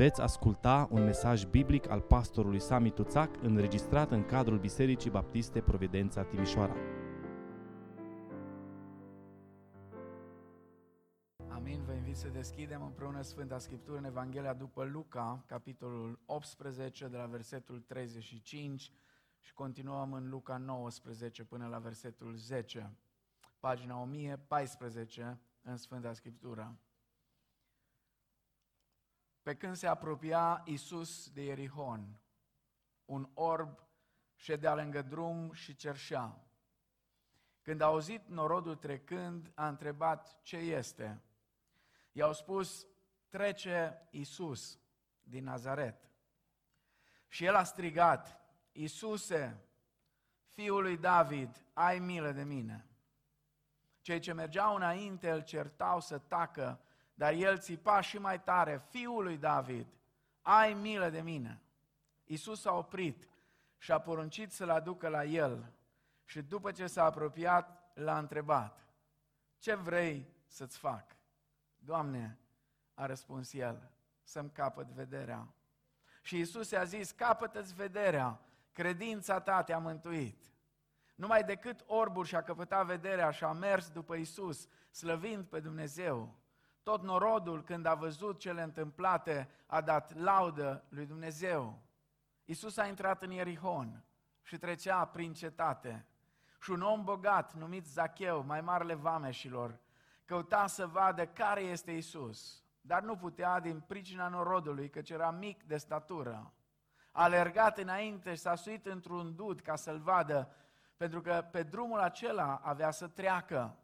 Veți asculta un mesaj biblic al pastorului Sami Tuțac înregistrat în cadrul Bisericii Baptiste Providența Timișoara. Amin, vă invit să deschidem împreună Sfânta Scriptură în Evanghelia după Luca, capitolul 18, de la versetul 35 și continuăm în Luca 19 până la versetul 10, pagina 1014 în Sfânta Scriptură. Pe când se apropia Isus de Ierihon, un orb ședea lângă drum și cerșea. Când a auzit norodul trecând, a întrebat ce este. I-au spus, trece Isus din Nazaret. Și el a strigat, Isuse, fiul lui David, ai milă de mine. Cei ce mergeau înainte îl certau să tacă, dar el țipa și mai tare, fiul lui David, ai milă de mine. Isus a oprit și a poruncit să-l aducă la el și după ce s-a apropiat, l-a întrebat, ce vrei să-ți fac? Doamne, a răspuns el, să-mi capăt vederea. Și Isus i-a zis, capătă-ți vederea, credința ta te-a mântuit. Numai decât orbul și-a căpătat vederea și a mers după Isus, slăvind pe Dumnezeu. Tot norodul, când a văzut cele întâmplate, a dat laudă lui Dumnezeu. Isus a intrat în Ierihon și trecea prin cetate. Și un om bogat, numit Zacheu, mai marele vameșilor, căuta să vadă care este Isus, dar nu putea din pricina norodului, căci era mic de statură. A alergat înainte și s-a suit într-un dud ca să-l vadă, pentru că pe drumul acela avea să treacă.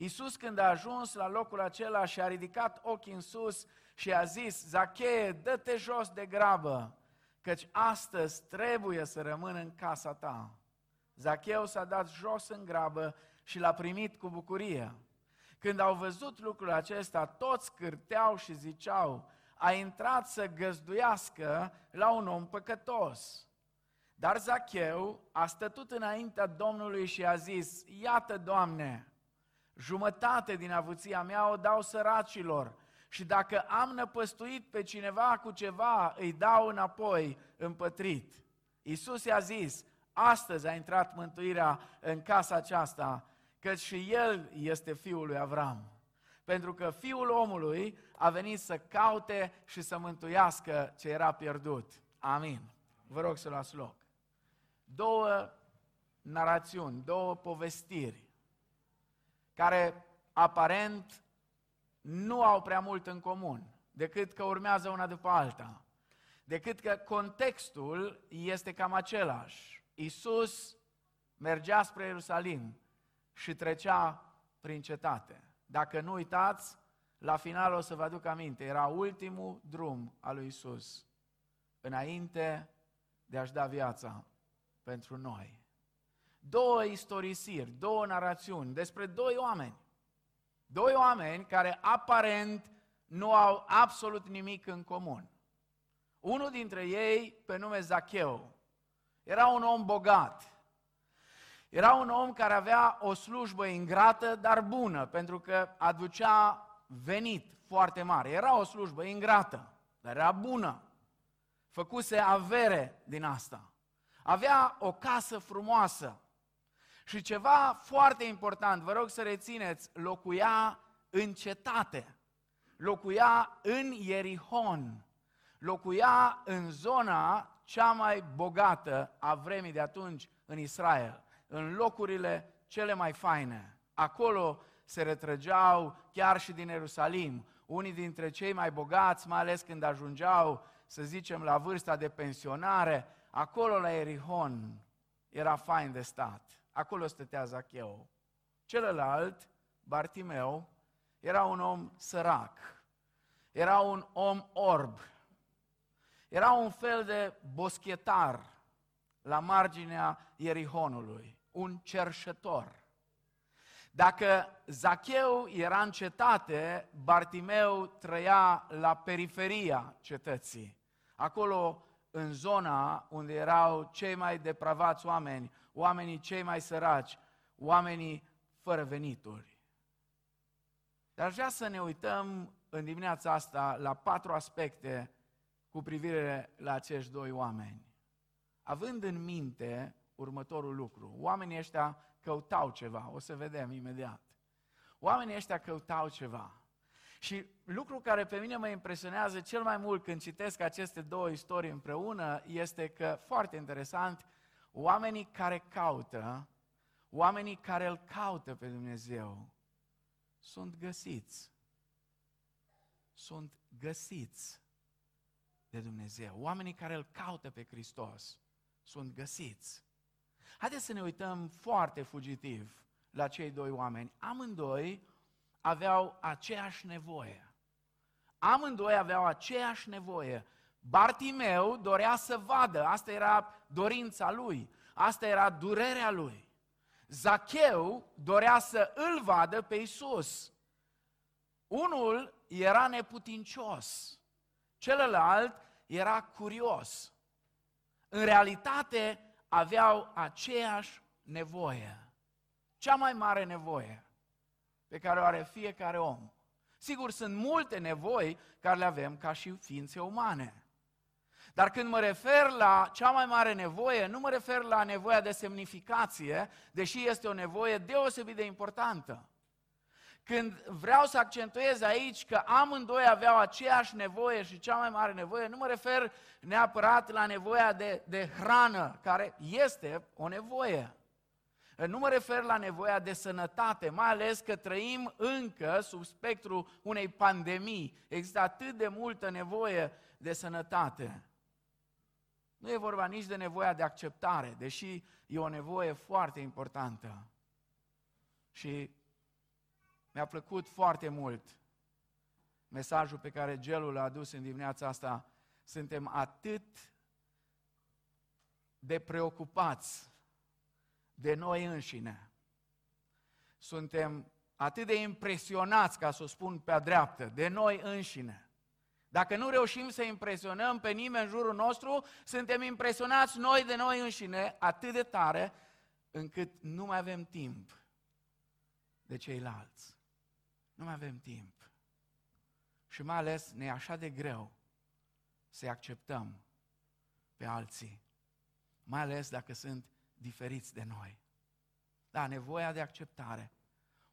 Iisus când a ajuns la locul acela și a ridicat ochii în sus și a zis, Zacheie, dă-te jos de grabă, căci astăzi trebuie să rămân în casa ta. Zacheu s-a dat jos în grabă și l-a primit cu bucurie. Când au văzut lucrul acesta, toți cârteau și ziceau, a intrat să găzduiască la un om păcătos. Dar Zacheu a stătut înaintea Domnului și a zis, iată, Doamne, jumătate din avuția mea o dau săracilor și dacă am năpăstuit pe cineva cu ceva, îi dau înapoi împătrit. Iisus i-a zis, astăzi a intrat mântuirea în casa aceasta, căci și el este fiul lui Avram. Pentru că fiul omului a venit să caute și să mântuiască ce era pierdut. Amin. Vă rog să luați loc. Două narațiuni, două povestiri care aparent nu au prea mult în comun, decât că urmează una după alta, decât că contextul este cam același. Isus mergea spre Ierusalim și trecea prin cetate. Dacă nu uitați, la final o să vă aduc aminte, era ultimul drum al lui Isus, înainte de a-și da viața pentru noi. Două istorisiri, două narațiuni despre doi oameni. Doi oameni care aparent nu au absolut nimic în comun. Unul dintre ei, pe nume Zacheu, era un om bogat. Era un om care avea o slujbă ingrată, dar bună, pentru că aducea venit foarte mare. Era o slujbă ingrată, dar era bună. Făcuse avere din asta. Avea o casă frumoasă. Și ceva foarte important, vă rog să rețineți, locuia în cetate. Locuia în Ierihon. Locuia în zona cea mai bogată a vremii de atunci în Israel. În locurile cele mai faine. Acolo se retrăgeau chiar și din Ierusalim. Unii dintre cei mai bogați, mai ales când ajungeau, să zicem, la vârsta de pensionare, acolo la Erihon era fain de stat. Acolo stătea Zacheu. Celălalt, Bartimeu, era un om sărac. Era un om orb. Era un fel de boschetar la marginea Ierihonului, un cerșător. Dacă Zacheu era în cetate, Bartimeu trăia la periferia cetății. Acolo, în zona unde erau cei mai depravați oameni, oamenii cei mai săraci, oamenii fără venituri. Dar aș vrea să ne uităm în dimineața asta la patru aspecte cu privire la acești doi oameni, având în minte următorul lucru. Oamenii ăștia căutau ceva, o să vedem imediat. Oamenii ăștia căutau ceva. Și lucru care pe mine mă impresionează cel mai mult când citesc aceste două istorii împreună este că, foarte interesant, oamenii care caută, oamenii care îl caută pe Dumnezeu, sunt găsiți. Sunt găsiți de Dumnezeu. Oamenii care îl caută pe Hristos sunt găsiți. Haideți să ne uităm foarte fugitiv la cei doi oameni. Amândoi aveau aceeași nevoie. Amândoi aveau aceeași nevoie. Bartimeu dorea să vadă, asta era dorința lui, asta era durerea lui. Zacheu dorea să îl vadă pe Isus. Unul era neputincios, celălalt era curios. În realitate aveau aceeași nevoie. Cea mai mare nevoie pe care o are fiecare om. Sigur, sunt multe nevoi care le avem ca și ființe umane. Dar când mă refer la cea mai mare nevoie, nu mă refer la nevoia de semnificație, deși este o nevoie deosebit de importantă. Când vreau să accentuez aici că amândoi aveau aceeași nevoie și cea mai mare nevoie, nu mă refer neapărat la nevoia de, de hrană, care este o nevoie. Nu mă refer la nevoia de sănătate, mai ales că trăim încă sub spectru unei pandemii. Există atât de multă nevoie de sănătate. Nu e vorba nici de nevoia de acceptare, deși e o nevoie foarte importantă. Și mi-a plăcut foarte mult mesajul pe care Gelul l-a adus în dimineața asta. Suntem atât de preocupați de noi înșine. Suntem atât de impresionați, ca să o spun pe-a dreaptă, de noi înșine. Dacă nu reușim să impresionăm pe nimeni în jurul nostru, suntem impresionați noi de noi înșine atât de tare încât nu mai avem timp de ceilalți. Nu mai avem timp. Și mai ales ne e așa de greu să-i acceptăm pe alții. Mai ales dacă sunt diferiți de noi. Da, nevoia de acceptare.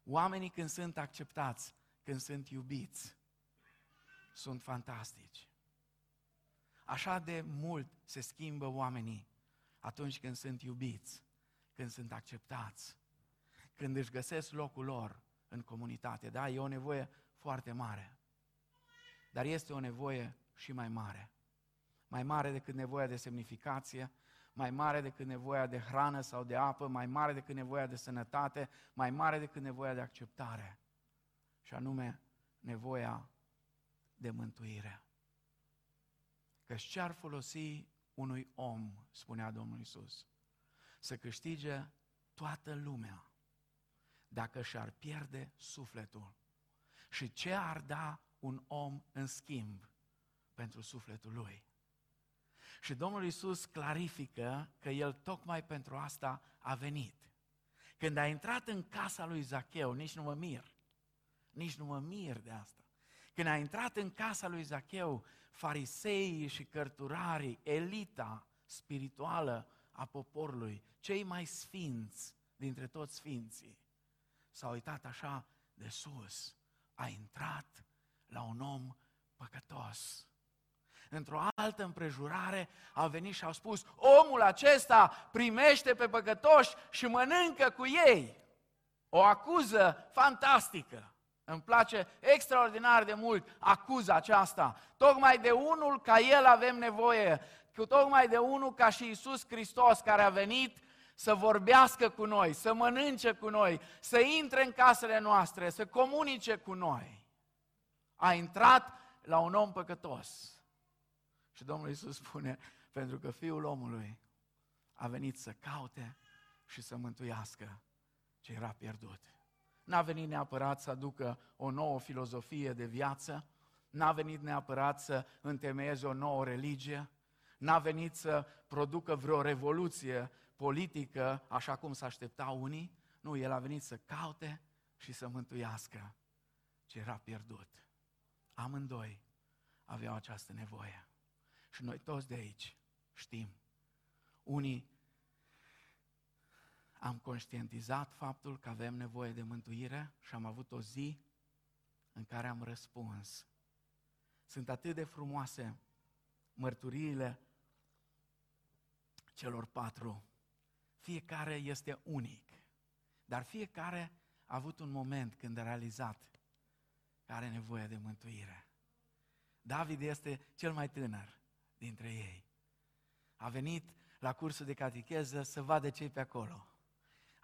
Oamenii când sunt acceptați, când sunt iubiți, sunt fantastici. Așa de mult se schimbă oamenii atunci când sunt iubiți, când sunt acceptați, când își găsesc locul lor în comunitate. Da, e o nevoie foarte mare. Dar este o nevoie și mai mare. Mai mare decât nevoia de semnificație, mai mare decât nevoia de hrană sau de apă, mai mare decât nevoia de sănătate, mai mare decât nevoia de acceptare. Și anume, nevoia de mântuire. Că ce ar folosi unui om, spunea Domnul Isus, să câștige toată lumea dacă și-ar pierde sufletul? Și ce ar da un om în schimb pentru sufletul lui? Și Domnul Isus clarifică că El tocmai pentru asta a venit. Când a intrat în casa lui Zacheu, nici nu mă mir, nici nu mă mir de asta. Când a intrat în casa lui Zacheu, fariseii și cărturarii, elita spirituală a poporului, cei mai sfinți dintre toți sfinții, s-a uitat așa de sus, a intrat la un om păcătos într-o altă împrejurare, au venit și au spus, omul acesta primește pe păcătoși și mănâncă cu ei. O acuză fantastică. Îmi place extraordinar de mult acuza aceasta. Tocmai de unul ca el avem nevoie, cu tocmai de unul ca și Isus Hristos care a venit să vorbească cu noi, să mănânce cu noi, să intre în casele noastre, să comunice cu noi. A intrat la un om păcătos și Domnul Iisus spune, pentru că Fiul omului a venit să caute și să mântuiască ce era pierdut. N-a venit neapărat să aducă o nouă filozofie de viață, n-a venit neapărat să întemeieze o nouă religie, n-a venit să producă vreo revoluție politică, așa cum s-aștepta unii. Nu, El a venit să caute și să mântuiască ce era pierdut. Amândoi aveau această nevoie. Și noi toți de aici știm. Unii am conștientizat faptul că avem nevoie de mântuire și am avut o zi în care am răspuns. Sunt atât de frumoase mărturiile celor patru. Fiecare este unic, dar fiecare a avut un moment când a realizat că are nevoie de mântuire. David este cel mai tânăr dintre ei. A venit la cursul de catecheză să vadă ce pe acolo.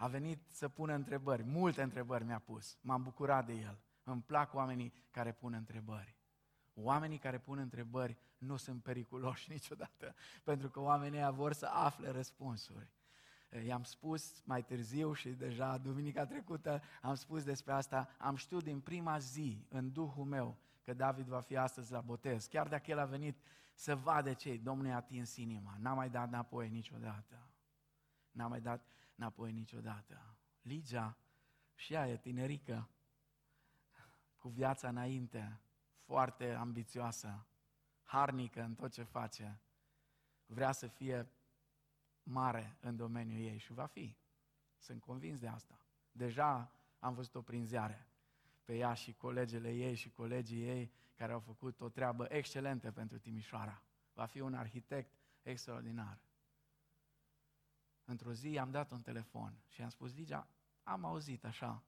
A venit să pună întrebări, multe întrebări mi-a pus. M-am bucurat de el. Îmi plac oamenii care pun întrebări. Oamenii care pun întrebări nu sunt periculoși niciodată, pentru că oamenii vor să afle răspunsuri. I-am spus mai târziu și deja duminica trecută am spus despre asta, am știut din prima zi în Duhul meu că David va fi astăzi la botez. Chiar dacă el a venit să vadă ce Domnul i-a atins inima, n-a mai dat înapoi niciodată. N-a mai dat înapoi niciodată. Ligia și ea e tinerică, cu viața înainte, foarte ambițioasă, harnică în tot ce face, vrea să fie mare în domeniul ei și va fi. Sunt convins de asta. Deja am văzut-o prin ziare pe ea și colegele ei și colegii ei care au făcut o treabă excelentă pentru Timișoara. Va fi un arhitect extraordinar. Într-o zi am dat un telefon și am spus, Ligia, am auzit așa,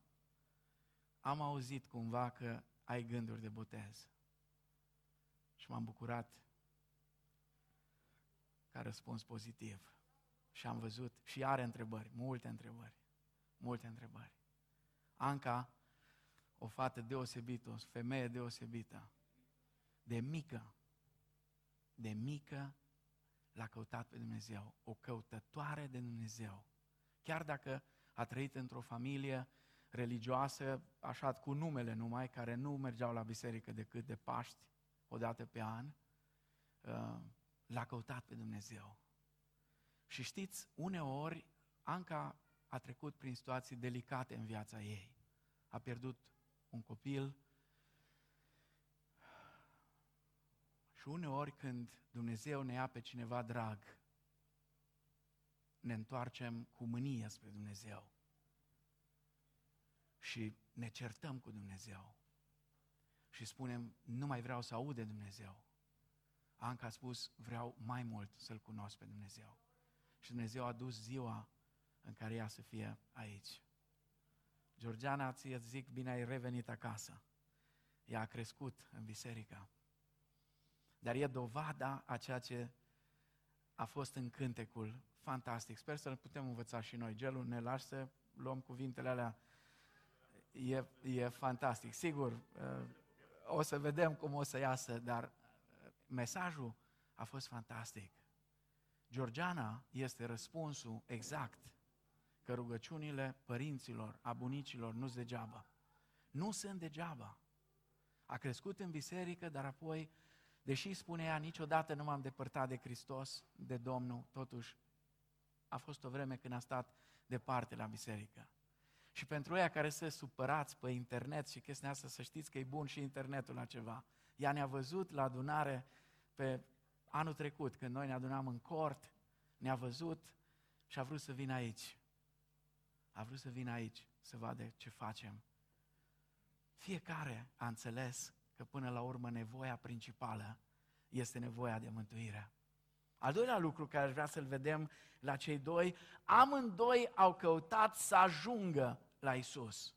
am auzit cumva că ai gânduri de botez. Și m-am bucurat ca răspuns pozitiv. Și am văzut, și are întrebări, multe întrebări, multe întrebări. Anca, o fată deosebită, o femeie deosebită, de mică, de mică l-a căutat pe Dumnezeu, o căutătoare de Dumnezeu. Chiar dacă a trăit într-o familie religioasă, așa cu numele numai, care nu mergeau la biserică decât de Paști, o dată pe an, uh, l-a căutat pe Dumnezeu. Și știți, uneori Anca a trecut prin situații delicate în viața ei. A pierdut un copil și uneori când Dumnezeu ne ia pe cineva drag, ne întoarcem cu mânie spre Dumnezeu și ne certăm cu Dumnezeu și spunem, nu mai vreau să aud de Dumnezeu. Anca a spus, vreau mai mult să-L cunosc pe Dumnezeu. Și Dumnezeu a dus ziua în care ea să fie aici. Georgiana, ți zic, bine ai revenit acasă. Ea a crescut în biserică. Dar e dovada a ceea ce a fost în cântecul fantastic. Sper să-l putem învăța și noi. Gelul, ne lași să luăm cuvintele alea. E, e fantastic. Sigur, uh, o să vedem cum o să iasă, dar uh, mesajul a fost fantastic. Georgiana este răspunsul exact că rugăciunile părinților, a bunicilor nu sunt degeaba. Nu sunt degeaba. A crescut în biserică, dar apoi, deși spune ea, niciodată nu m-am depărtat de Hristos, de Domnul, totuși a fost o vreme când a stat departe la biserică. Și pentru ea care se supărați pe internet și chestia asta, să știți că e bun și internetul la ceva. Ea ne-a văzut la adunare pe anul trecut, când noi ne adunam în cort, ne-a văzut și a vrut să vină aici. A vrut să vină aici să vadă ce facem. Fiecare a înțeles că până la urmă nevoia principală este nevoia de mântuire. Al doilea lucru care aș vrea să-l vedem la cei doi, amândoi au căutat să ajungă la Isus.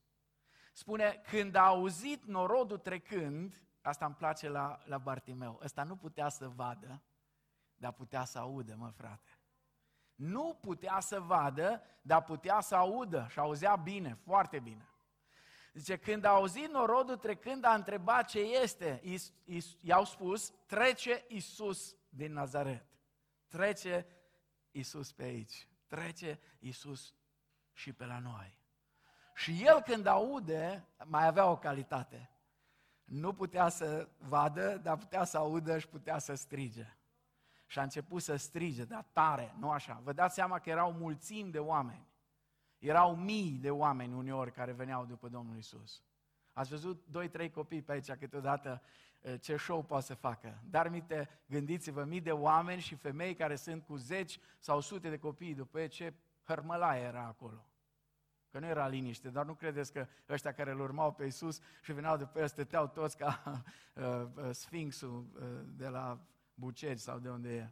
Spune, când a auzit norodul trecând, asta îmi place la, la Bartimeu, ăsta nu putea să vadă, dar putea să audă, mă frate. Nu putea să vadă, dar putea să audă și auzea bine, foarte bine. Zice, când a auzit norodul trecând, a întrebat ce este. I-au spus, trece Isus din Nazaret. Trece Isus pe aici. Trece Isus și pe la noi. Și el când aude, mai avea o calitate. Nu putea să vadă, dar putea să audă și putea să strige. Și a început să strige, dar tare, nu așa. Vă dați seama că erau mulțimi de oameni. Erau mii de oameni uneori care veneau după Domnul Isus. Ați văzut doi, trei copii pe aici câteodată uh, ce show poate să facă. Dar mite, gândiți-vă, mii de oameni și femei care sunt cu zeci sau sute de copii după ei, ce hărmălaie era acolo. Că nu era liniște, dar nu credeți că ăștia care îl urmau pe Iisus și veneau după el, stăteau toți ca uh, uh, Sfinxul uh, de la Bucegi sau de unde e.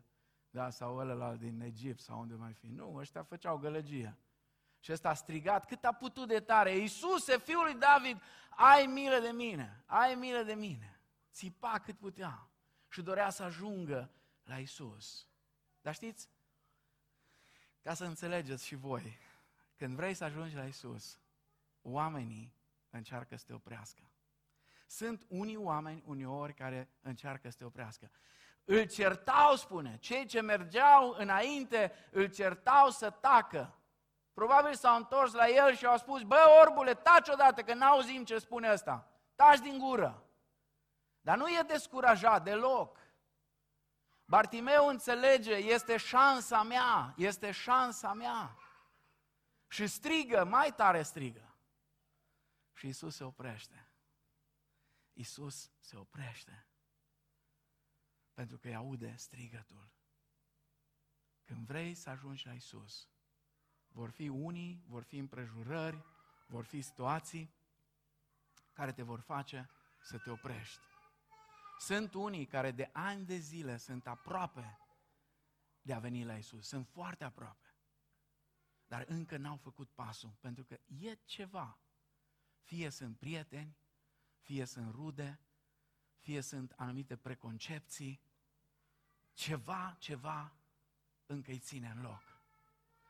Da, sau ălălalt din Egipt sau unde mai fi. Nu, ăștia făceau gălăgie. Și ăsta a strigat cât a putut de tare, Iisuse, fiul lui David, ai milă de mine, ai milă de mine. Țipa cât putea și dorea să ajungă la Isus. Dar știți, ca să înțelegeți și voi, când vrei să ajungi la Isus, oamenii încearcă să te oprească. Sunt unii oameni, uneori, care încearcă să te oprească. Îl certau, spune, cei ce mergeau înainte îl certau să tacă. Probabil s-au întors la el și au spus, bă, orbule, taci odată, că n-auzim ce spune ăsta. Taci din gură. Dar nu e descurajat deloc. Bartimeu înțelege, este șansa mea, este șansa mea. Și strigă, mai tare strigă. Și Isus se oprește. Isus se oprește. Pentru că îi aude strigătul. Când vrei să ajungi la Isus, vor fi unii, vor fi împrejurări, vor fi situații care te vor face să te oprești. Sunt unii care de ani de zile sunt aproape de a veni la Isus, sunt foarte aproape, dar încă n-au făcut pasul, pentru că e ceva. Fie sunt prieteni, fie sunt rude, fie sunt anumite preconcepții, ceva, ceva încă îi ține în loc.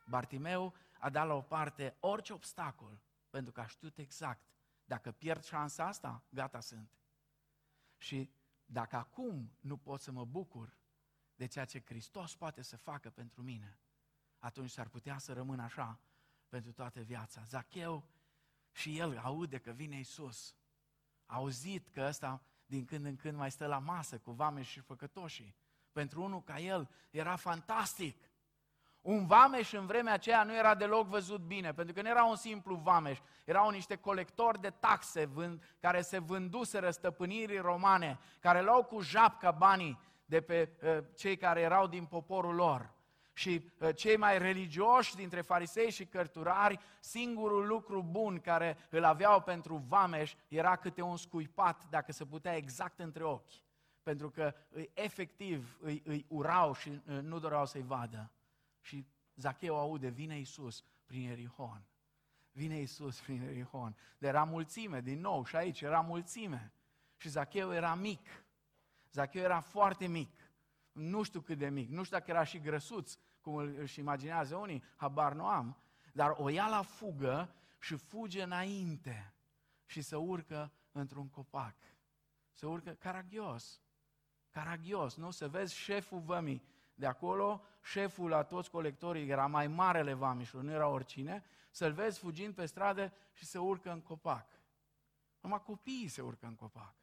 Bartimeu a dat la o parte orice obstacol, pentru că a știut exact, dacă pierd șansa asta, gata sunt. Și dacă acum nu pot să mă bucur de ceea ce Hristos poate să facă pentru mine, atunci s-ar putea să rămân așa pentru toată viața. Zacheu și el aude că vine Isus. A auzit că ăsta din când în când mai stă la masă cu vame și făcătoșii. Pentru unul ca el era fantastic. Un vameș în vremea aceea nu era deloc văzut bine, pentru că nu era un simplu vameș, erau niște colectori de taxe vând, care se vânduseră stăpânirii romane, care luau cu japca banii de pe uh, cei care erau din poporul lor. Și uh, cei mai religioși dintre farisei și cărturari, singurul lucru bun care îl aveau pentru vameș era câte un scuipat, dacă se putea, exact între ochi. Pentru că îi, efectiv îi, îi urau și uh, nu doreau să-i vadă. Și Zacheu aude, vine Isus prin Erihon. Vine Isus prin Erihon. De era mulțime, din nou, și aici era mulțime. Și Zacheu era mic. Zacheu era foarte mic. Nu știu cât de mic, nu știu dacă era și grăsuț, cum își imaginează unii, habar nu am, dar o ia la fugă și fuge înainte și se urcă într-un copac. Se urcă caragios, caragios, nu? Să vezi șeful vămii de acolo, șeful la toți colectorii, era mai marele vamișul, nu era oricine, să-l vezi fugind pe stradă și se urcă în copac. Numai copiii se urcă în copac.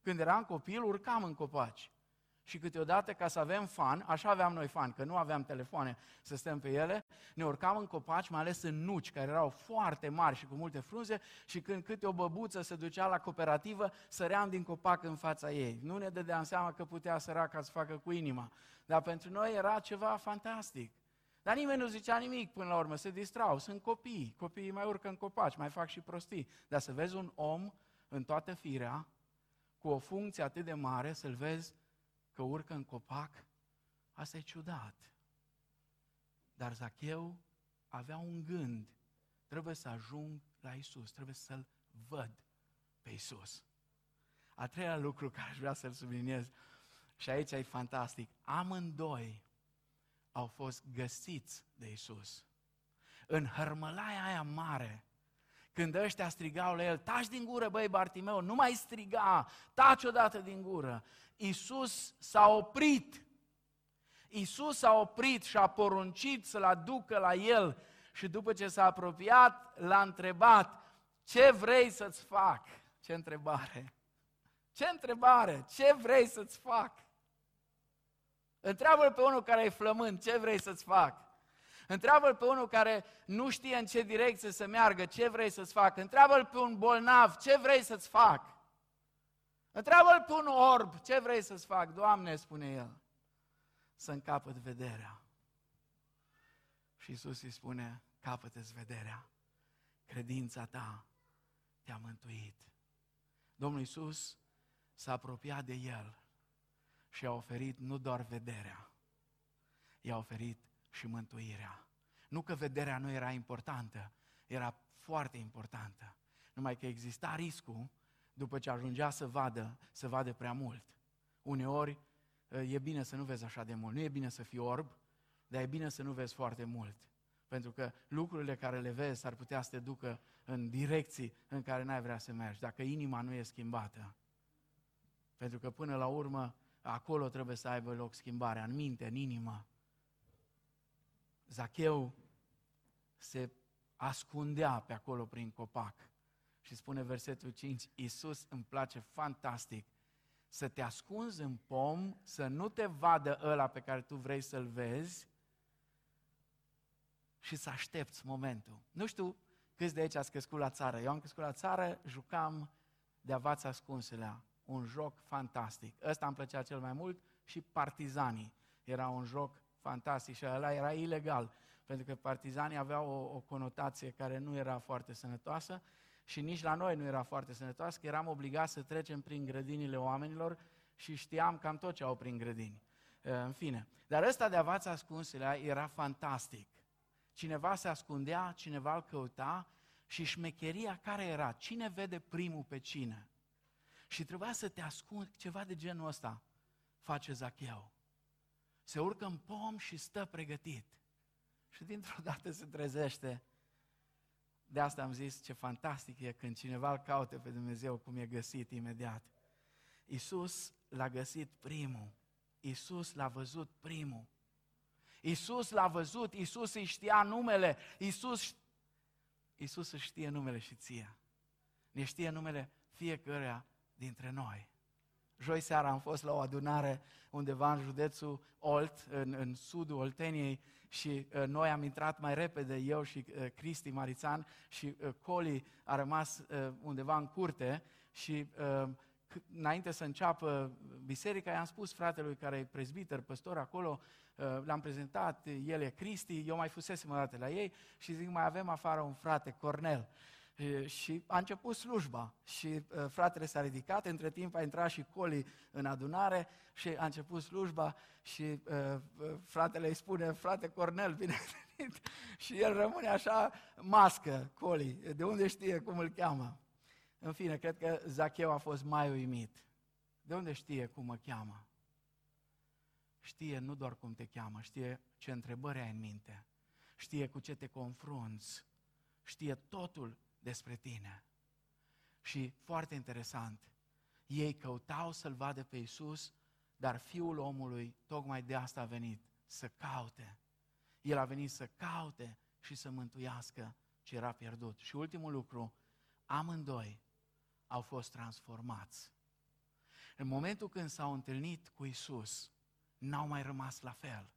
Când eram copil, urcam în copaci. Și câteodată, ca să avem fan, așa aveam noi fan, că nu aveam telefoane să stăm pe ele, ne urcam în copaci, mai ales în nuci, care erau foarte mari și cu multe frunze, și când câte o băbuță se ducea la cooperativă, săream din copac în fața ei. Nu ne dădeam seama că putea săraca să facă cu inima, dar pentru noi era ceva fantastic. Dar nimeni nu zicea nimic până la urmă, se distrau, sunt copii, copiii mai urcă în copaci, mai fac și prostii. Dar să vezi un om în toată firea, cu o funcție atât de mare, să-l vezi că urcă în copac, asta e ciudat. Dar Zacheu avea un gând, trebuie să ajung la Isus, trebuie să-L văd pe Isus. A treia lucru care aș vrea să-l subliniez, și aici e fantastic, amândoi au fost găsiți de Isus. În hărmălaia aia mare, când ăștia strigau la el, taci din gură, băi Bartimeu, nu mai striga, taci odată din gură. Iisus s-a oprit. Iisus s-a oprit și a poruncit să-l aducă la el și după ce s-a apropiat, l-a întrebat, ce vrei să-ți fac? Ce întrebare! Ce întrebare! Ce vrei să-ți fac? Întreabă-l pe unul care e flământ, ce vrei să-ți fac? Întreabă-l pe unul care nu știe în ce direcție să meargă, ce vrei să-ți fac? Întreabă-l pe un bolnav, ce vrei să-ți fac? Întreabă-l pe un orb, ce vrei să-ți fac? Doamne, spune el, să-mi capăt vederea. Și Iisus îi spune, capătă-ți vederea. Credința ta te-a mântuit. Domnul Iisus s-a apropiat de el și a oferit nu doar vederea, i-a oferit și mântuirea. Nu că vederea nu era importantă, era foarte importantă. Numai că exista riscul, după ce ajungea să vadă, să vadă prea mult. Uneori e bine să nu vezi așa de mult. Nu e bine să fii orb, dar e bine să nu vezi foarte mult. Pentru că lucrurile care le vezi ar putea să te ducă în direcții în care n-ai vrea să mergi, dacă inima nu e schimbată. Pentru că până la urmă, acolo trebuie să aibă loc schimbarea, în minte, în inimă. Zacheu se ascundea pe acolo prin copac. Și spune versetul 5, Iisus îmi place fantastic să te ascunzi în pom, să nu te vadă ăla pe care tu vrei să-l vezi și să aștepți momentul. Nu știu câți de aici ați crescut la țară. Eu am crescut la țară, jucam de avați ascunselea. Un joc fantastic. Ăsta îmi plăcea cel mai mult și Partizanii. Era un joc fantastic și ăla era ilegal, pentru că partizanii aveau o, o conotație care nu era foarte sănătoasă și nici la noi nu era foarte sănătoasă, că eram obligați să trecem prin grădinile oamenilor și știam cam tot ce au prin grădini. În fine. Dar ăsta de avați ascunselea era fantastic. Cineva se ascundea, cineva îl căuta și șmecheria care era? Cine vede primul pe cine? Și trebuia să te ascunzi, ceva de genul ăsta face Zacheu. Se urcă în pom și stă pregătit. Și dintr-o dată se trezește. De asta am zis ce fantastic e când cineva îl caute pe Dumnezeu cum e găsit imediat. Isus l-a găsit primul. Isus l-a văzut primul. Isus l-a văzut, Isus îi știa numele, Isus, Isus își știe numele și ție. Ne știe numele fiecăruia dintre noi. Joi seara am fost la o adunare undeva în județul Olt, în, în sudul Olteniei, și uh, noi am intrat mai repede, eu și uh, Cristi Marițan, și uh, Coli a rămas uh, undeva în curte și uh, înainte să înceapă biserica, i-am spus fratelui care e prezbiter, păstor acolo, uh, l-am prezentat, el e Cristi, eu mai fusesem o dată la ei și zic, mai avem afară un frate, Cornel. Și a început slujba și fratele s-a ridicat, între timp a intrat și Coli în adunare și a început slujba și fratele îi spune, frate Cornel, bine venit. Și el rămâne așa, mască, Coli, de unde știe cum îl cheamă. În fine, cred că Zacheu a fost mai uimit. De unde știe cum mă cheamă? Știe nu doar cum te cheamă, știe ce întrebări ai în minte, știe cu ce te confrunți, știe totul despre tine. Și foarte interesant, ei căutau să-L vadă pe Iisus, dar Fiul omului tocmai de asta a venit, să caute. El a venit să caute și să mântuiască ce era pierdut. Și ultimul lucru, amândoi au fost transformați. În momentul când s-au întâlnit cu Isus, n-au mai rămas la fel.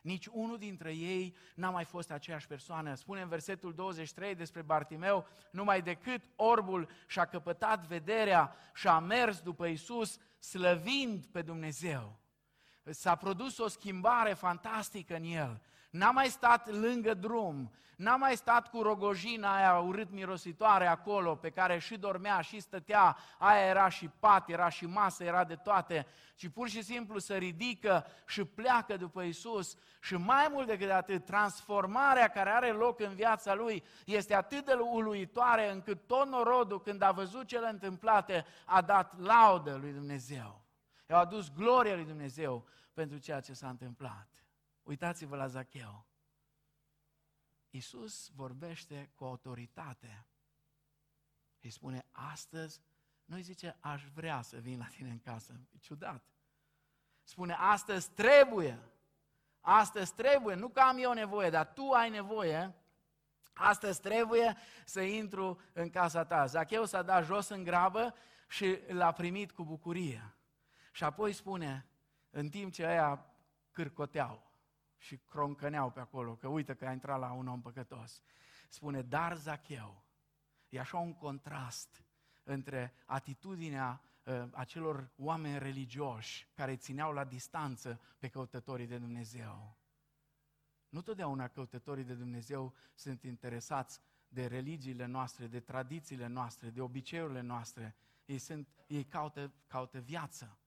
Nici unul dintre ei n-a mai fost aceeași persoană. Spune în versetul 23 despre Bartimeu, numai decât orbul și-a căpătat vederea și a mers după Isus, slăvind pe Dumnezeu. S-a produs o schimbare fantastică în el. N-a mai stat lângă drum, n-a mai stat cu rogojina aia urât mirositoare acolo, pe care și dormea și stătea, aia era și pat, era și masă, era de toate, ci pur și simplu se ridică și pleacă după Isus și mai mult decât atât, transformarea care are loc în viața lui este atât de uluitoare încât tot norodul, când a văzut cele întâmplate, a dat laudă lui Dumnezeu. I-au adus gloria lui Dumnezeu pentru ceea ce s-a întâmplat. Uitați-vă la Zacheu. Iisus vorbește cu autoritate. Îi spune, astăzi, nu îi zice, aș vrea să vin la tine în casă. E ciudat. Spune, astăzi trebuie. Astăzi trebuie, nu că am eu nevoie, dar tu ai nevoie. Astăzi trebuie să intru în casa ta. Zacheu s-a dat jos în grabă și l-a primit cu bucurie. Și apoi spune, în timp ce aia cârcoteau, și croncăneau pe acolo, că uite că a intrat la un om păcătos. Spune, dar Zacheu, e așa un contrast între atitudinea uh, acelor oameni religioși care țineau la distanță pe căutătorii de Dumnezeu. Nu totdeauna căutătorii de Dumnezeu sunt interesați de religiile noastre, de tradițiile noastre, de obiceiurile noastre. Ei, sunt, ei caută, caută viață,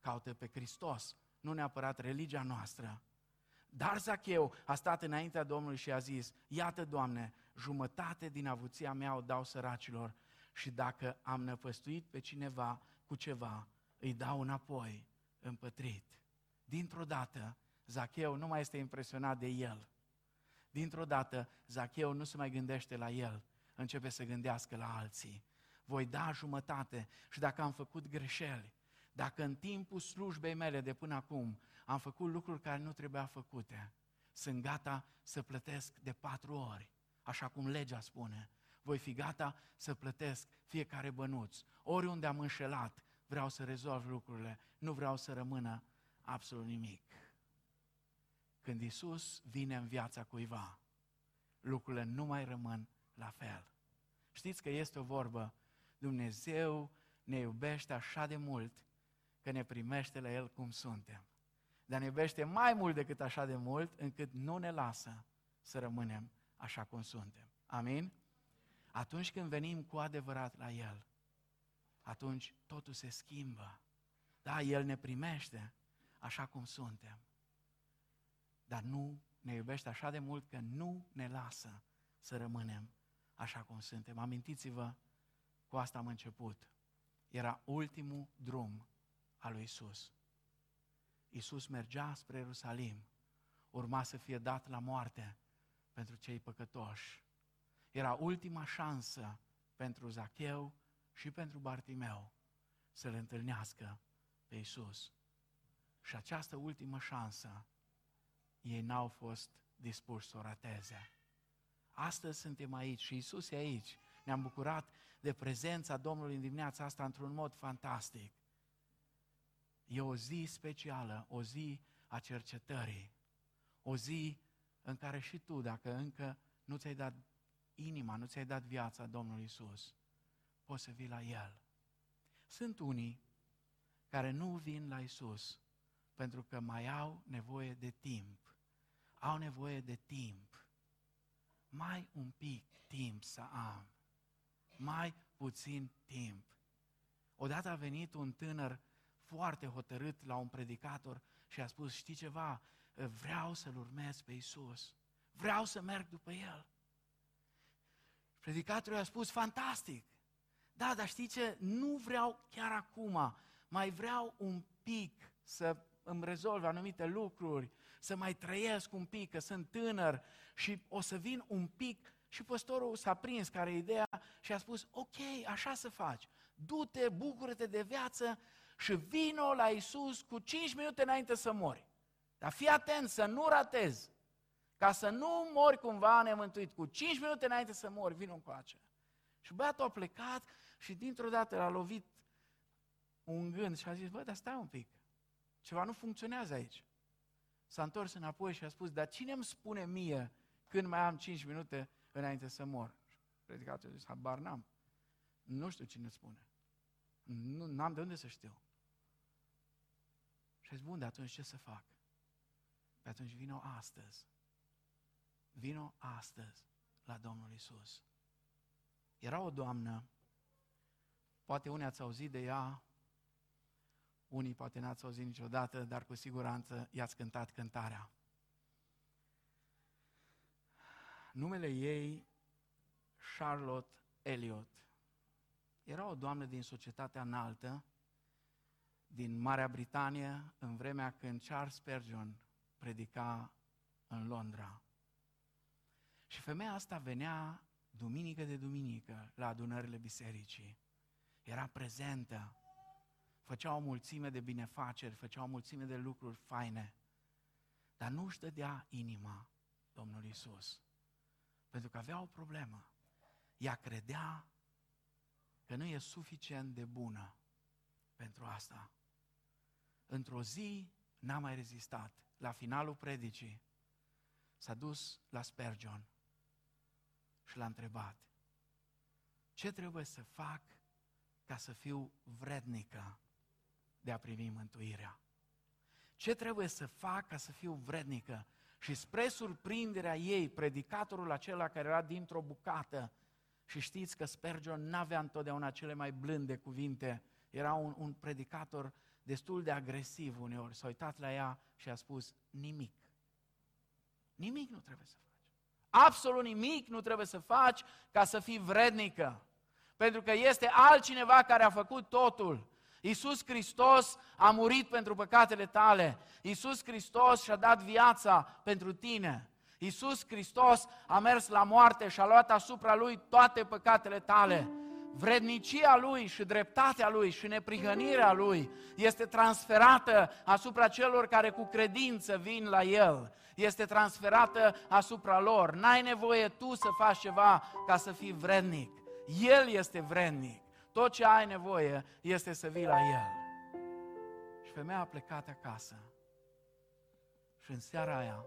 caută pe Hristos, nu neapărat religia noastră. Dar Zacheu a stat înaintea Domnului și a zis, iată, Doamne, jumătate din avuția mea o dau săracilor și dacă am năpăstuit pe cineva cu ceva, îi dau înapoi împătrit. Dintr-o dată, Zacheu nu mai este impresionat de el. Dintr-o dată, Zacheu nu se mai gândește la el, începe să gândească la alții. Voi da jumătate și dacă am făcut greșeli, dacă în timpul slujbei mele de până acum am făcut lucruri care nu trebuia făcute, sunt gata să plătesc de patru ori, așa cum legea spune. Voi fi gata să plătesc fiecare bănuț. Oriunde am înșelat, vreau să rezolv lucrurile, nu vreau să rămână absolut nimic. Când Isus vine în viața cuiva, lucrurile nu mai rămân la fel. Știți că este o vorbă, Dumnezeu ne iubește așa de mult că ne primește la El cum suntem. Dar ne iubește mai mult decât așa de mult, încât nu ne lasă să rămânem așa cum suntem. Amin? Atunci când venim cu adevărat la El, atunci totul se schimbă. Da, El ne primește așa cum suntem dar nu ne iubește așa de mult că nu ne lasă să rămânem așa cum suntem. Amintiți-vă, cu asta am început. Era ultimul drum al lui Isus. Isus mergea spre Ierusalim, urma să fie dat la moarte pentru cei păcătoși. Era ultima șansă pentru Zacheu și pentru Bartimeu să-L întâlnească pe Isus. Și această ultimă șansă ei n-au fost dispuși să o rateze. Astăzi suntem aici și Isus e aici. Ne-am bucurat de prezența Domnului în dimineața asta într-un mod fantastic. E o zi specială, o zi a cercetării, o zi în care și tu, dacă încă nu ți-ai dat inima, nu ți-ai dat viața Domnului Isus, poți să vii la El. Sunt unii care nu vin la Isus pentru că mai au nevoie de timp au nevoie de timp. Mai un pic timp să am. Mai puțin timp. Odată a venit un tânăr foarte hotărât la un predicator și a spus, știi ceva, vreau să-L urmez pe Isus. Vreau să merg după El. Predicatorul a spus, fantastic. Da, dar știi ce? Nu vreau chiar acum. Mai vreau un pic să îmi rezolv anumite lucruri, să mai trăiesc un pic, că sunt tânăr și o să vin un pic. Și păstorul s-a prins care ideea și a spus, ok, așa să faci. Du-te, bucură-te de viață și vino la Isus cu 5 minute înainte să mori. Dar fii atent să nu ratezi. Ca să nu mori cumva nemântuit. Cu 5 minute înainte să mori, vino încoace. Și băiatul a plecat și dintr-o dată l-a lovit un gând și a zis, bă, dar stai un pic. Ceva nu funcționează aici. S-a întors înapoi și a spus, dar cine îmi spune mie când mai am 5 minute înainte să mor? Predicatul a zis, habar n-am. Nu știu cine spune. Nu am de unde să știu. Și a zis, bun, de atunci ce să fac? De atunci vino astăzi. Vino astăzi la Domnul Isus. Era o doamnă, poate unii ați auzit de ea, unii poate n-ați auzit niciodată, dar cu siguranță i-ați cântat cântarea. Numele ei, Charlotte Elliot. Era o doamnă din societatea înaltă, din Marea Britanie, în vremea când Charles Spurgeon predica în Londra. Și femeia asta venea duminică de duminică la adunările bisericii. Era prezentă, făcea o mulțime de binefaceri, făcea o mulțime de lucruri faine, dar nu își dădea inima Domnul Isus. Pentru că avea o problemă. Ea credea că nu e suficient de bună pentru asta. Într-o zi n-a mai rezistat. La finalul predicii s-a dus la Spurgeon și l-a întrebat ce trebuie să fac ca să fiu vrednică de a primi mântuirea? Ce trebuie să fac ca să fiu vrednică? Și spre surprinderea ei, predicatorul acela care era dintr-o bucată, și știți că Spurgeon n-avea întotdeauna cele mai blânde cuvinte, era un, un predicator destul de agresiv uneori, s-a uitat la ea și a spus nimic. Nimic nu trebuie să faci. Absolut nimic nu trebuie să faci ca să fii vrednică. Pentru că este altcineva care a făcut totul. Iisus Hristos a murit pentru păcatele tale. Iisus Hristos și-a dat viața pentru tine. Iisus Hristos a mers la moarte și a luat asupra Lui toate păcatele tale. Vrednicia Lui și dreptatea Lui și neprihănirea Lui este transferată asupra celor care cu credință vin la El. Este transferată asupra lor. N-ai nevoie tu să faci ceva ca să fii vrednic. El este vrednic. Tot ce ai nevoie este să vii la El. Și femeia a plecat acasă. Și în seara aia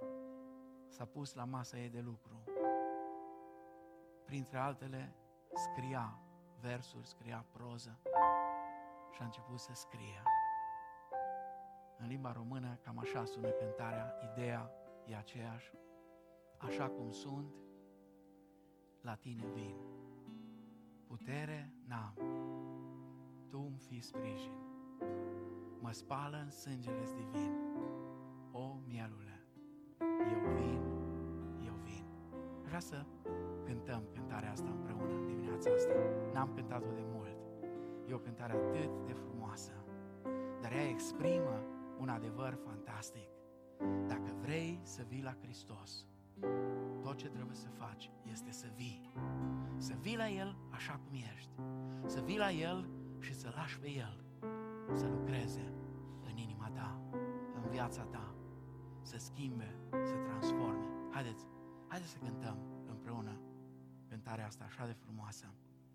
s-a pus la masa ei de lucru. Printre altele, scria versuri, scria proză și a început să scrie. În limba română, cam așa sună cântarea, ideea e aceeași. Așa cum sunt, la tine vin. Putere n-am, tu îmi fii sprijin. Mă spală în sângele divin. O, mielule, eu vin, eu vin. Vreau să cântăm cântarea asta împreună în dimineața asta. N-am cântat-o de mult. E o cântare atât de frumoasă, dar ea exprimă un adevăr fantastic. Dacă vrei să vii la Hristos, tot ce trebuie să faci este să vii. Să vii la El așa cum ești. Să vii la El și să lași pe El să lucreze în inima ta, în viața ta, să schimbe, să transforme. Haideți, haideți să cântăm împreună cântarea asta așa de frumoasă.